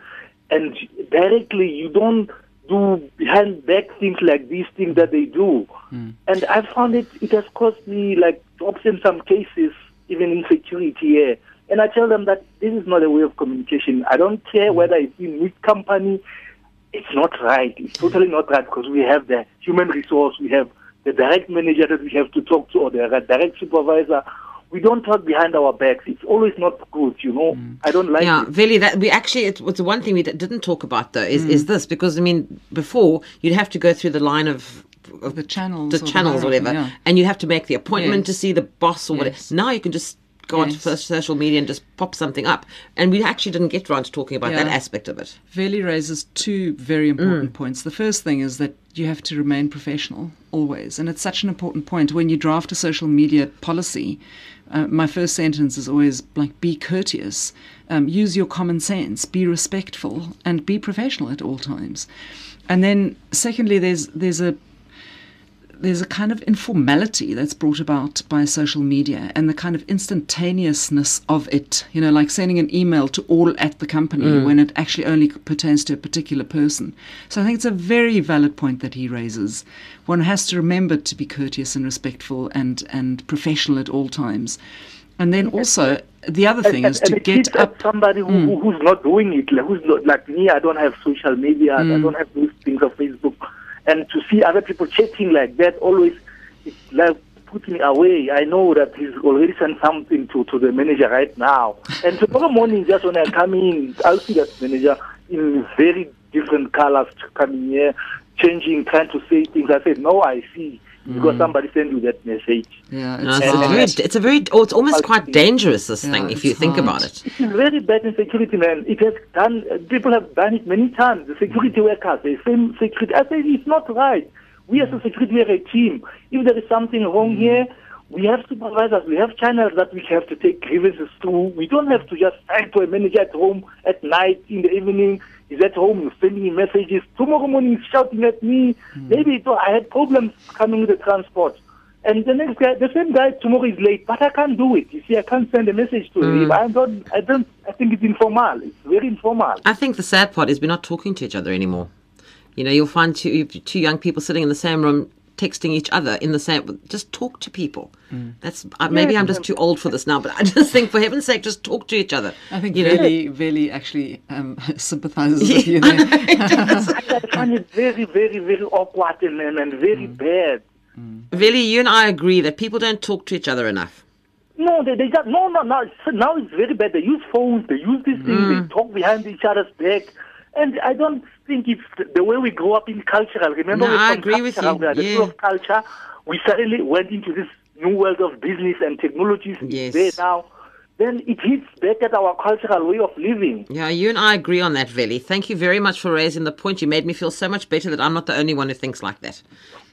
and directly you don't do behind back things like these things that they do. Hmm. And I found it, it has cost me like jobs in some cases, even in security here. And I tell them that this is not a way of communication. I don't care hmm. whether it's in which company, it's not right. It's totally not right because we have the human resource, we have the direct manager that we have to talk to, or the direct supervisor. We don't talk behind our backs. It's always not good, you know. Mm. I don't like Yeah, it. Veli, that we actually it was the one thing we d- didn't talk about though is, is mm. this because I mean before you'd have to go through the line of, of The channels the or the channels, or whatever, yeah. and you'd have to make the appointment to see the boss or Yes. whatever. Now you can just go onto Yes. first social media and just pop something up, and we actually didn't get around to talking about that aspect of it. Veli raises two very important points. The first thing is that you have to remain professional always, and it's such an important point. When you draft a social media policy, uh, my first sentence is always like, be courteous, um, use your common sense, be respectful, and be professional at all times. And then, secondly, there's there's a there's a kind of informality that's brought about by social media and the kind of instantaneousness of it. You know, like sending an email to all at the company mm. when it actually only pertains to a particular person. So I think it's a very valid point that he raises. One has to remember to be courteous and respectful and, and professional at all times. And then also, the other thing and, is to and it get up. somebody who, mm. who- who's not doing it, like, who's not like me. I don't have social media. I mm. don't have those things on Facebook, and to see other people chatting like that always like puts me away. I know that he's already sent something to to the manager right now, and tomorrow morning, just when I come in, I'll see that manager in very different colors coming here, changing, trying to say things. I said, no, I see. Because mm. somebody sent you that message. Yeah, No, it's it's, a very, it's a very, oh, it's almost quite dangerous. This Yeah, thing, if you it's think about it. It is very bad in security, man. It has done. Uh, people have done it many times. The security workers, the same security. I say it's not right. We as a mm. security we are a team. If there is something wrong mm. here, we have supervisors. We have channels that we have to take grievances through. We don't have to just write to a manager at home at night in the evening. He's at home sending me messages. Tomorrow morning he's shouting at me. Hmm. Maybe it, I had problems coming with the transport. And the next guy, the same guy tomorrow is late, but I can't do it. You see, I can't send a message to him. Hmm. I don't, I don't, I think it's informal. It's very informal. I think the sad part is we're not talking to each other anymore. You know, you'll find two two young people sitting in the same room texting each other in the same. Just talk to people. That's uh, maybe I'm just too old for this now, but I just think for heaven's sake, just talk to each other. I think you know. Veli, Veli actually um, sympathizes with you there. I find it very, very, very awkward and, and, and very bad. Veli, you and I agree that people don't talk to each other enough. No, they, they just no, no, no. Now it's very bad. They use phones. They use these things. They talk behind each other's back. And I don't think it's the- way we grow up in cultural. Remember, No, I from agree with you. We are the Yeah. of culture. We suddenly went into this new world of business and technologies. Yes. there now. Then it hits back at our cultural way of living. Yeah, you and I agree on that, Veli. Thank you very much for raising the point. You made me feel so much better that I'm not the only one who thinks like that.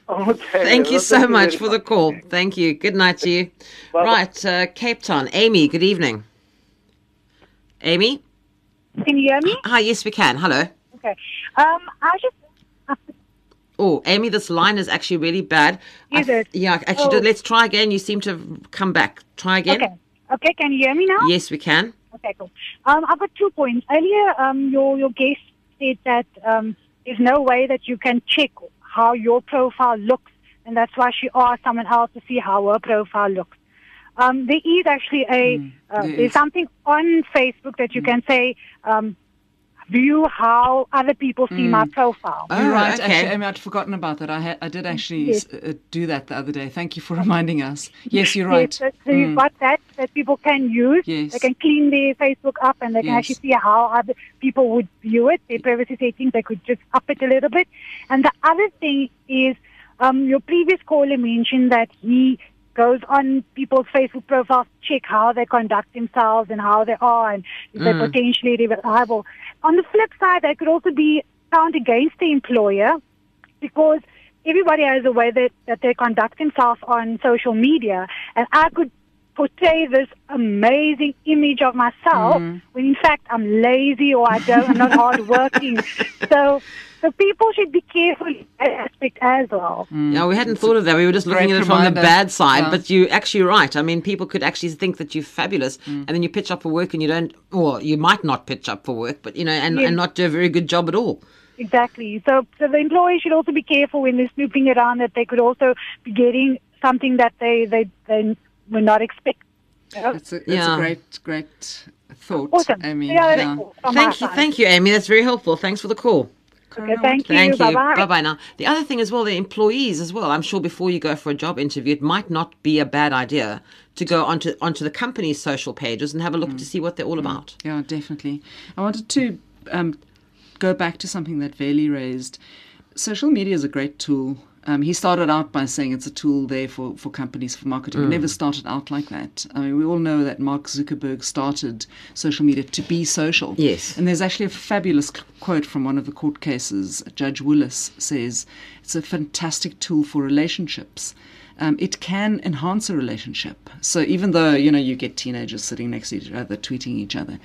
Okay. Thank you so much for the call. Thank you. Good night to you. Right, uh, Cape Town. Amy, good evening. Amy? Can you hear me? Hi, yes, we can. Hello. Okay. Um, I just Oh, Amy, this line is actually really bad. Is th- it? Yeah, actually, Oh. let's try again. You seem to have come back. Try again. okay. Okay, can you hear me now? Yes, we can. Okay, cool. Um, I've got two points. Earlier, um, your your guest said that um, there's no way that you can check how your profile looks, and that's why she asked someone else to see how her profile looks. Um, there is actually a uh, there there's is. something on Facebook that you can say um, view how other people see my profile. Oh, right. okay. Actually, Amy, I'd forgotten about that. I, ha- I did actually Yes. s- uh, do that the other day. Thank you for reminding us. Yes, you're Yes, right. so, so you've got that that people can use. Yes. They can clean their Facebook up and they can Yes. actually see how other people would view it. Their privacy settings, they could just up it a little bit. And the other thing is, um, your previous caller mentioned that he goes on people's Facebook profiles to check how they conduct themselves and how they are and if they're mm. potentially reliable. On the flip side, that could also be found against the employer because everybody has a way that, that they conduct themselves on social media. And I could portray this amazing image of myself when in fact I'm lazy or I don't, I'm not hardworking. so, so people should be careful in that aspect as well. Yeah, we hadn't thought of that. We were just looking great at it from the bad side, Yeah. but you're actually right. I mean, people could actually think that you're fabulous, Mm. and then you pitch up for work and you don't, or you might not pitch up for work, but you know, and, Yes. and not do a very good job at all. Exactly. So, so the employee should also be careful when they're snooping around that they could also be getting something that they they, they were not expecting. That's a, that's Yeah. a great, great thought, Awesome. Amy. Yeah, Yeah. cool Thank you, side. thank you, Amy. That's very helpful. Thanks for the call. Okay, thank you. Thank you. Bye bye. Bye bye now. The other thing as well, the employees as well. I'm sure before you go for a job interview, it might not be a bad idea to go onto onto the company's social pages and have a look Mm. to see what they're all about. Yeah, definitely. I wanted to um, go back to something that Veli raised. Social media is a great tool. Um, he started out by saying it's a tool there for, for companies for marketing. It never started out like that. I mean, we all know that Mark Zuckerberg started social media to be social. Yes. And there's actually a fabulous quote from one of the court cases. Judge Willis says it's a fantastic tool for relationships. Um, it can enhance a relationship. So even though you know you get teenagers sitting next to each other, tweeting each other,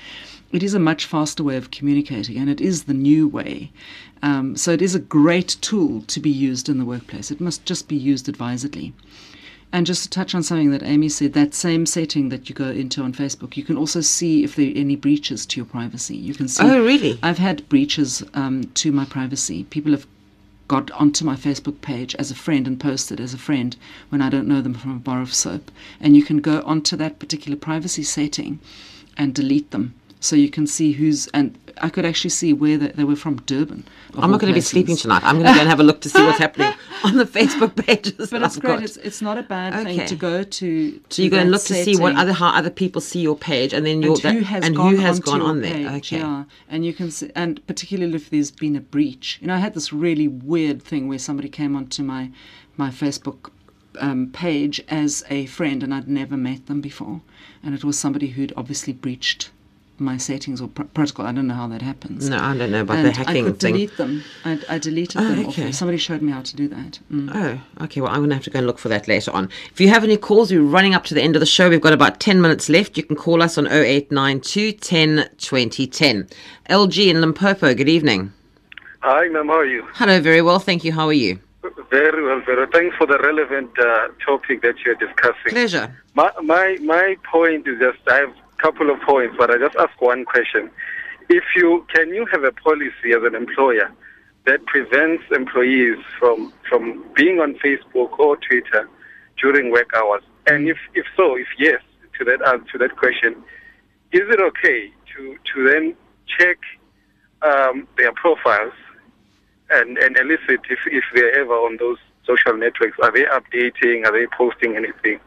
it is a much faster way of communicating, and it is the new way. Um, so it is a great tool to be used in the workplace. It must just be used advisedly. And just to touch on something that Amy said, that same setting that you go into on Facebook, you can also see if there are any breaches to your privacy. You can see. Oh, really? I've had breaches um, to my privacy. People have got onto my Facebook page as a friend and posted as a friend when I don't know them from a bar of soap. And you can go onto that particular privacy setting and delete them. So you can see who's, and I could actually see where they, they were from Durban. I'm not going to be sleeping tonight. I'm going to go and have a look to see what's happening on the Facebook pages. But it's I've great. It's, it's not a bad Okay. thing to go to. to So you go and look to see what other how other people see your page, and then your and who has and gone, who has onto gone on there. page, okay. Yeah, and you can see, and particularly if there's been a breach. You know, I had this really weird thing where somebody came onto my my Facebook um, page as a friend, and I'd never met them before, and it was somebody who'd obviously breached my settings or pr- protocol. I don't know how that happens. No, I don't know about and the hacking thing. I could thing. delete them. I, I deleted Oh, them. okay. there. Somebody showed me how to do that. Mm. Oh, okay. Well, I'm going to have to go and look for that later on. If you have any calls, we're running up to the end of the show. We've got about 10 minutes left. You can call us on 0892 10 20 10. LG in Limpopo, good evening. Hi, ma'am. How are you? Hello, very well. Thank you. How are you? Very well, very well. Thanks for the relevant uh, topic that you're discussing. Pleasure. My, my, my point is just, I have a couple of points, but I just ask one question. If you, can you have a policy as an employer that prevents employees from, from being on Facebook or Twitter during work hours? And if, if so, if yes, to that, uh, to that question, is it okay to, to then check um, their profiles and, and elicit if, if they're ever on those social networks. Are they updating? Are they posting anything?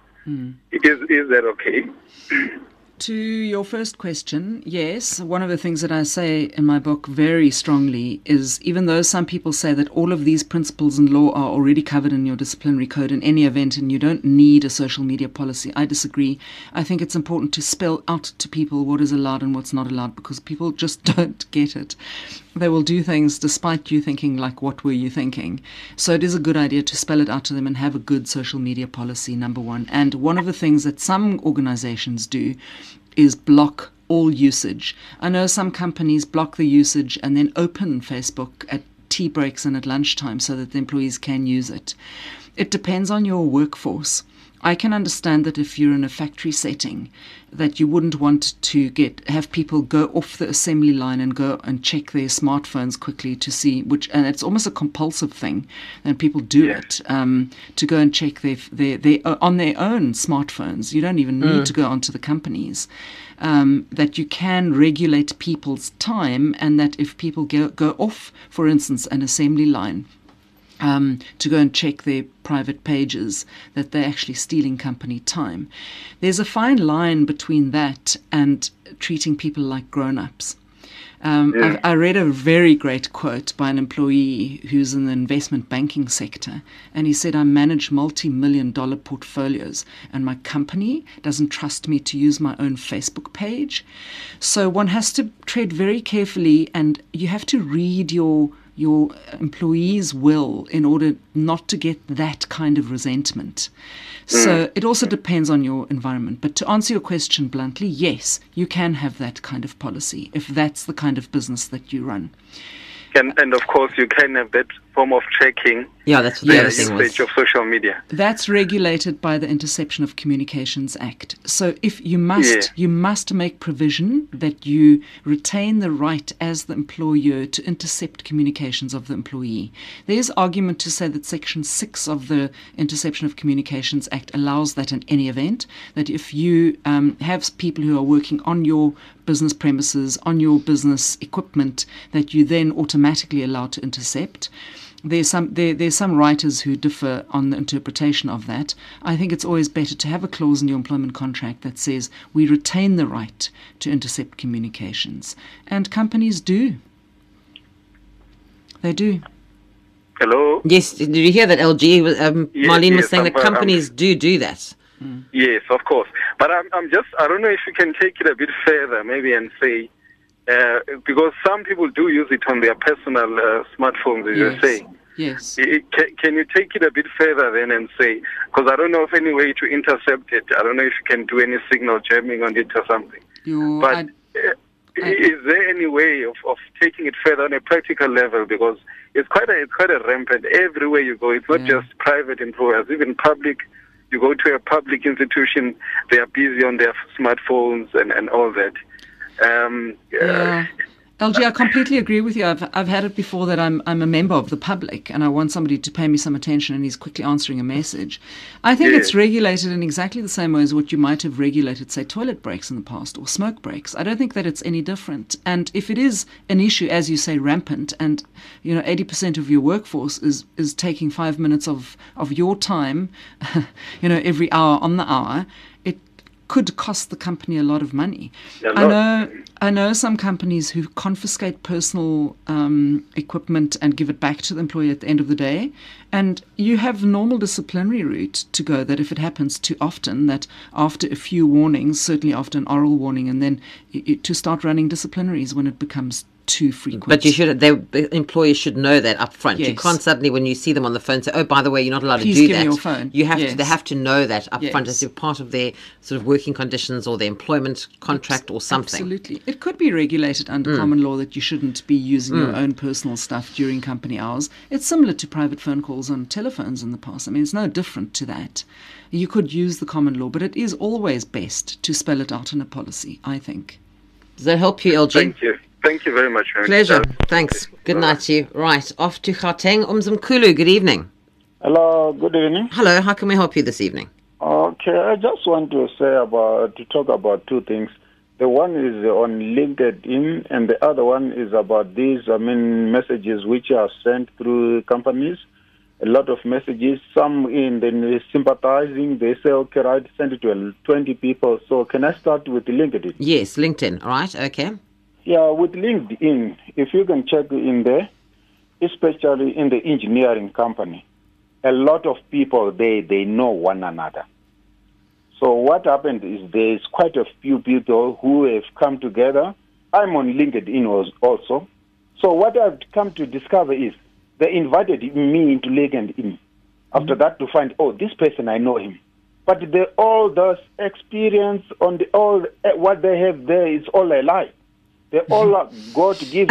Is, is that okay? To your first question, yes. One of the things that I say in my book very strongly is even though some people say that all of these principles and law are already covered in your disciplinary code in any event and you don't need a social media policy, I disagree. I think it's important to spell out to people what is allowed and what's not allowed because people just don't get it. They will do things despite you thinking, like, what were you thinking? So it is a good idea to spell it out to them and have a good social media policy, number one. And one of the things that some organizations do is block all usage. I know some companies block the usage and then open Facebook at tea breaks and at lunchtime so that the employees can use it. It depends on your workforce I can understand that if you're in a factory setting, that you wouldn't want to get have people go off the assembly line and go and check their smartphones quickly to see which, and it's almost a compulsive thing, and people do Yeah. it um, to go and check their their, their uh, on their own smartphones. You don't even need to go onto the companies. Um, that you can regulate people's time, and that if people go, go off, for instance, an assembly line, um, to go and check their private pages, that they're actually stealing company time. There's a fine line between that and treating people like grown ups. Um, Yeah. I, I read a very great quote by an employee who's in the investment banking sector, and he said, I manage multi million dollar portfolios, and my company doesn't trust me to use my own Facebook page. So one has to tread very carefully, and you have to read your your employees will in order not to get that kind of resentment. So hmm. it also depends on your environment. But to answer your question bluntly, yes, you can have that kind of policy if that's the kind of business that you run. And, and of course, you can have that form of checking Yeah, that's what the the other thing was. usage of social media. That's regulated by the Interception of Communications Act. So if you must Yeah. you must make provision that you retain the right as the employer to intercept communications of the employee. There's argument to say that section 6 of the Interception of Communications Act allows that in any event that if you um, have people who are working on your business premises, on your business equipment, that you then automatically allow to intercept. There's some there, there's some writers who differ on the interpretation of that. I think it's always better to have a clause in your employment contract that says we retain the right to intercept communications, and companies do. They do. Hello? Yes, did you hear that? LG, was- um, Yes, Marleen was saying I'm- that I'm- companies do do that. Yes, of course. But I'm, I'm just, I don't know if you can take it a bit further, maybe, and say, uh, because some people do use it on their personal uh, smartphones, as you're saying. Yes. Can, can you take it a bit further then and say, because I don't know of any way to intercept it. I don't know if you can do any signal jamming on it or something. Your, But I- uh, I- is there any way of, of taking it further on a practical level? Because it's quite a it's quite a rampant everywhere you go. It's not Yeah. just private employers, even public. You go to a public institution, they are busy on their smartphones and, and all that. Um, uh, Yeah. LG, I completely agree with you. I've, I've had it before that I'm, I'm a member of the public and I want somebody to pay me some attention and he's quickly answering a message. I think Yeah. it's regulated in exactly the same way as what you might have regulated, say, toilet breaks in the past or smoke breaks. I don't think that it's any different. And if it is an issue, as you say, rampant, and you know, 80% of your workforce is, is taking five minutes of, of your time, you know, every hour on the hour, could cost the company a lot of money. A I know I know some companies who confiscate personal um, equipment and give it back to the employee at the end of the day. And you have normal disciplinary route to go that if it happens too often, that after a few warnings, certainly after an oral warning, and then i i to start running disciplinaries when it becomes too frequent. But you should, they, the employees should know that up front. You can't suddenly, when you see them on the phone, say, "Oh, by the way, you're not allowed Please to do give me that." your phone. You have to, they have to know that up front as part of their sort of working conditions or their employment contract or something. Mm. Absolutely. It could be regulated under common law that you shouldn't be using your own personal stuff during company hours. It's similar to private phone calls on telephones in the past. I mean, it's no different to that. You could use the common law, but it is always best to spell it out in a policy, I think. Does that help you, LG? thank you. Thank you very much. Mary. Pleasure. Thanks. Good Bye-bye. night to you. Right, off to Gauteng. Umzumkulu, good evening. Hello, good evening. Hello, how can we help you this evening? Okay, I just want to say about to talk about two things. The one is on LinkedIn, and the other one is about these. I mean, messages which are sent through companies. A lot of messages. Some in the sympathizing. They say, "Okay, right, send it to 20 people." So, can I start with LinkedIn? Yes, LinkedIn. All right, okay. Yeah, with LinkedIn, if you can check in there, especially in the engineering company, a lot of people they they know one another. So what happened is there's quite a few people who have come together. I'm on LinkedIn als- also. So what I've come to discover is they invited me into LinkedIn. After that, to find oh this person I know him, but the all those experience on the all eh, what they have there is all a lie. They all are go to give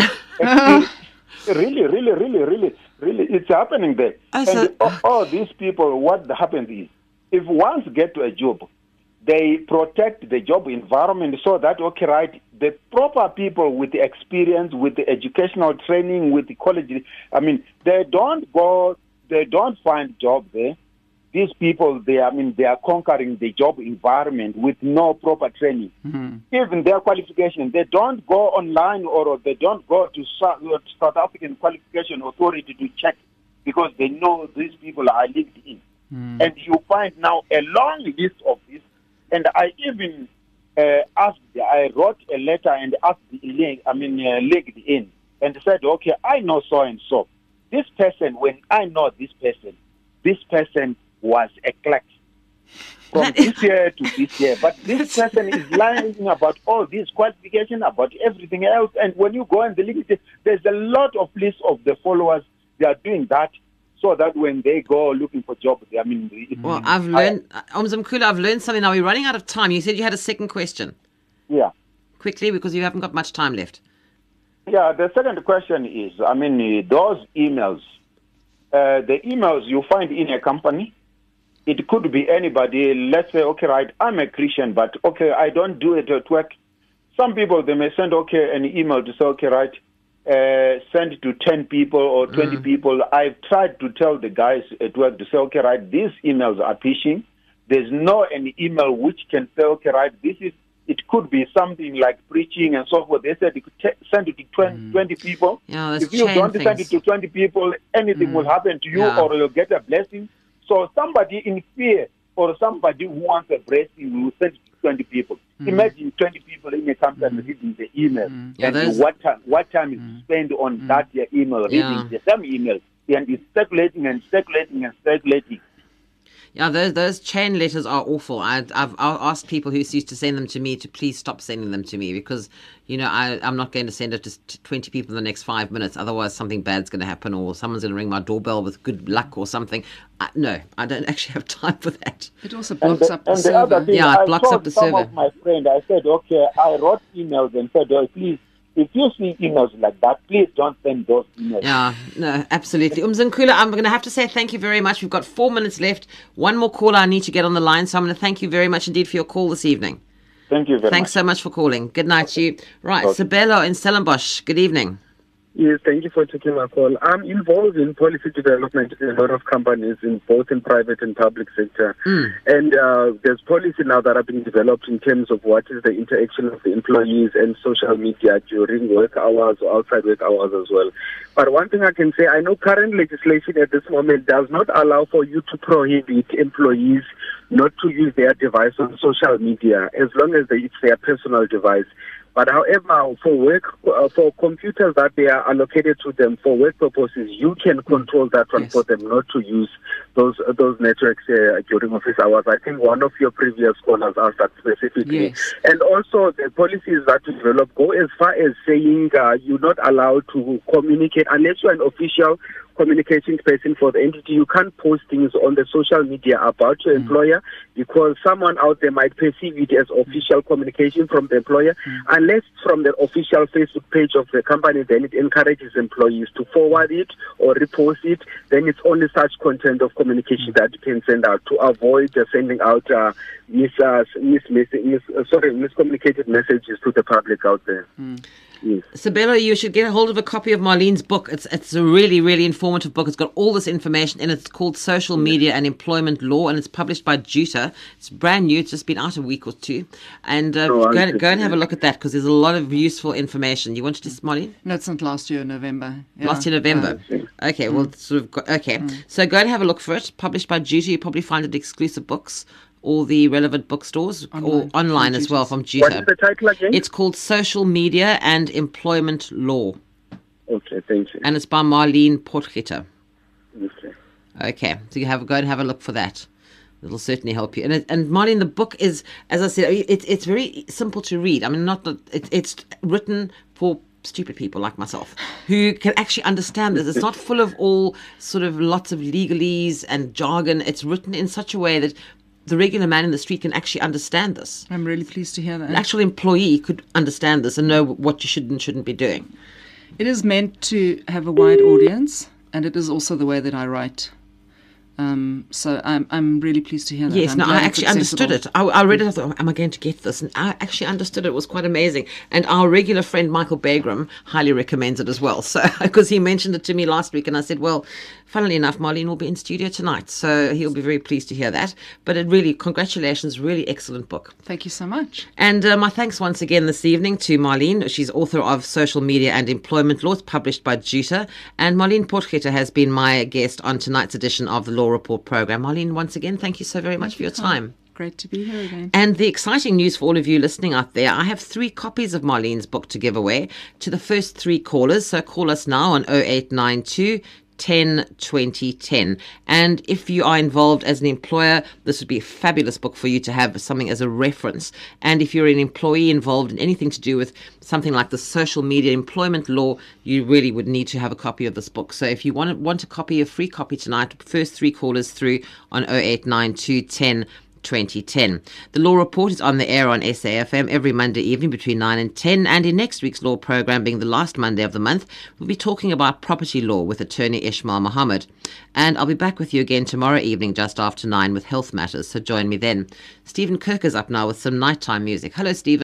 really, really, really, really, really, it's happening there. I and said- all, all these people, what happens is if once get to a job, they protect the job environment so that okay, right, the proper people with the experience, with the educational training, with the college. I mean, they don't go, they don't find job there. These people, they, I mean, they are conquering the job environment with no proper training. Mhm. Even their qualification, they don't go online or they don't go to South African Qualification Authority to check because they know these people are linked in. And you find now a long list of this. And I even uh, asked, I wrote a letter and asked the link, I mean, uh, LinkedIn, and said, okay, I know so and so. This person, when I know this person, this person was a clerk from this year to this year. But this person is lying about all these qualifications, about everything else. And when you go and the LinkedIn, there's a lot of list of the followers. They are doing that so that when they go looking for jobs, they, I mean, Well, I've learned, Omzamkula, I've learned something now. We're running out of time. You said you had a second question. yeah. Quickly, because you haven't got much time left. Yeah, the second question is, I mean, uh, those emails, uh, the emails you find in a company, it could be anybody. Let's say, okay, right, I'm a Christian, but okay, I don't do it at work. Some people, they may send, okay, an email to say, okay, right, uh, send to 10 people or 20 people. I've tried to tell the guys at work to say, okay, right, these emails are phishing. There's no any email which can say, okay, right, this is, it could be something like preaching and so forth. They said you could te- send it to 20, 20 people. Yeah, if you don't send it to 20 people, anything will happen to you Yeah. or you'll get a blessing. So somebody in fear or somebody who wants a blessing will send it to 20 people. Hmm. Imagine 20 people in a company hmm. reading the email. Hmm. Yeah, and what time, what time is spent on that uh, email, reading Yeah. the same email. And it's circulating and circulating and speculating. Yeah, those those chain letters are awful. I, I've I've asked people who used to send them to me to please stop sending them to me because you know I I'm not going to send it to 20 people in the next five minutes. Otherwise, something bad's going to happen, or someone's going to ring my doorbell with good luck or something. I, no, I don't actually have time for that. It also blocks the, up the and the server. thing, Yeah, it I blocks up the some server. of my friend, I said, okay, I wrote emails and said, oh, please, if you see emails like that, please don't send those emails. Yeah, no, absolutely. Umzankula, I'm going to have to say thank you very much. We've got four minutes left. One more caller I need to get on the line, so I'm going to thank you very much indeed for your call this evening. Thank you very Thanks much. so much for calling. Good night to you. Right, Okay. Sabelo in Stellenbosch. Good evening. Yes, thank you for taking my call. I'm involved in policy development in a lot of companies, in both in private and public sector. And uh, there's policy now that are being developed in terms of what is the interaction of the employees and social media during work hours or outside work hours as well. But one thing I can say, I know current legislation at this moment does not allow for you to prohibit employees not to use their device on social media as long as they, it's their personal device. But however, for work, uh, for computers that they are allocated to them for work purposes, you can control that one Yes. for them not to use those uh, those networks uh, during office hours. I think one of your previous callers asked that specifically. Yes. And also, the policies that we develop go as far as saying uh, you're not allowed to communicate unless you're an official communications person for the entity. You can't post things on the social media about your employer because someone out there might perceive it as official communication from the employer. Unless from the official Facebook page of the company, then it encourages employees to forward it or repost it. Then it's only such content of communication that you can send out to avoid uh, sending out uh, mis, uh, mis, mis, mis, sorry, miscommunicated messages to the public out there. Yes. Sabelo, you should get a hold of a copy of Marleen's book. It's it's a really, really informative book. It's got all this information and. It's called Social Media and Employment Law, and it's published by Juta. It's brand new. It's just been out a week or two. And uh, Oh, go, and, go and have a look at that because there's a lot of useful information. You wanted to, Marleen? No, it's not last year, November. Yeah. Last year, November. Okay, well, sort of got, okay. So go and have a look for it. Published by Juta. You probably find it exclusive books, all the relevant bookstores, or Online, online as well Juta's. from What is the title again? It's called Social Media and Employment Law, okay, thank you. and it's by Marleen Potgieter. Okay. Okay, so you have go and have a look for that. It'll certainly help you. And it, and Marleen, the book is, as I said, it's it's very simple to read. I mean, not that it, it's written for stupid people like myself who can actually understand this. It's not full of all sort of lots of legalese and jargon. It's written in such a way that the regular man in the street can actually understand this. I'm really pleased to hear that. An actual employee could understand this and know what you should and shouldn't be doing. It is meant to have a wide audience, and it is also the way that I write. Um, so I'm, I'm really pleased to hear that. Yes, I'm no, I actually understood it. I, I read it. I thought, am I going to get this? And I actually understood it. It was quite amazing. And our regular friend Michael Bagram highly recommends it as well. So because he mentioned it to me last week, and I said, well, funnily enough, Marleen will be in studio tonight, so he'll be very pleased to hear that. But it really, congratulations, really excellent book. Thank you so much. And uh, my thanks once again this evening to Marleen. She's author of Social Media and Employment Law. It's published by Juta. And Marleen Potgieter has been my guest on tonight's edition of the Law Report program. Marleen, once again, thank you so very much for your time. Great to be here again. And the exciting news for all of you listening out there, I have three copies of Marleen's book to give away to the first three callers. So call us now on 0892 10 20 10. And if you are involved as an employer, this would be a fabulous book for you to have something as a reference. And if you're an employee involved in anything to do with something like the social media employment law, you really would need to have a copy of this book. So if you want, want a copy, a free copy tonight, first three callers through on 0892 10 2010. The Law Report is on the air on SAFM every Monday evening between 9 and 10. And in next week's Law program, being the last Monday of the month, we'll be talking about property law with attorney Ishmael Mohammed. And I'll be back with you again tomorrow evening just after 9 with health matters. So join me then. Stephen Kirk is up now with some nighttime music. Hello, Stephen.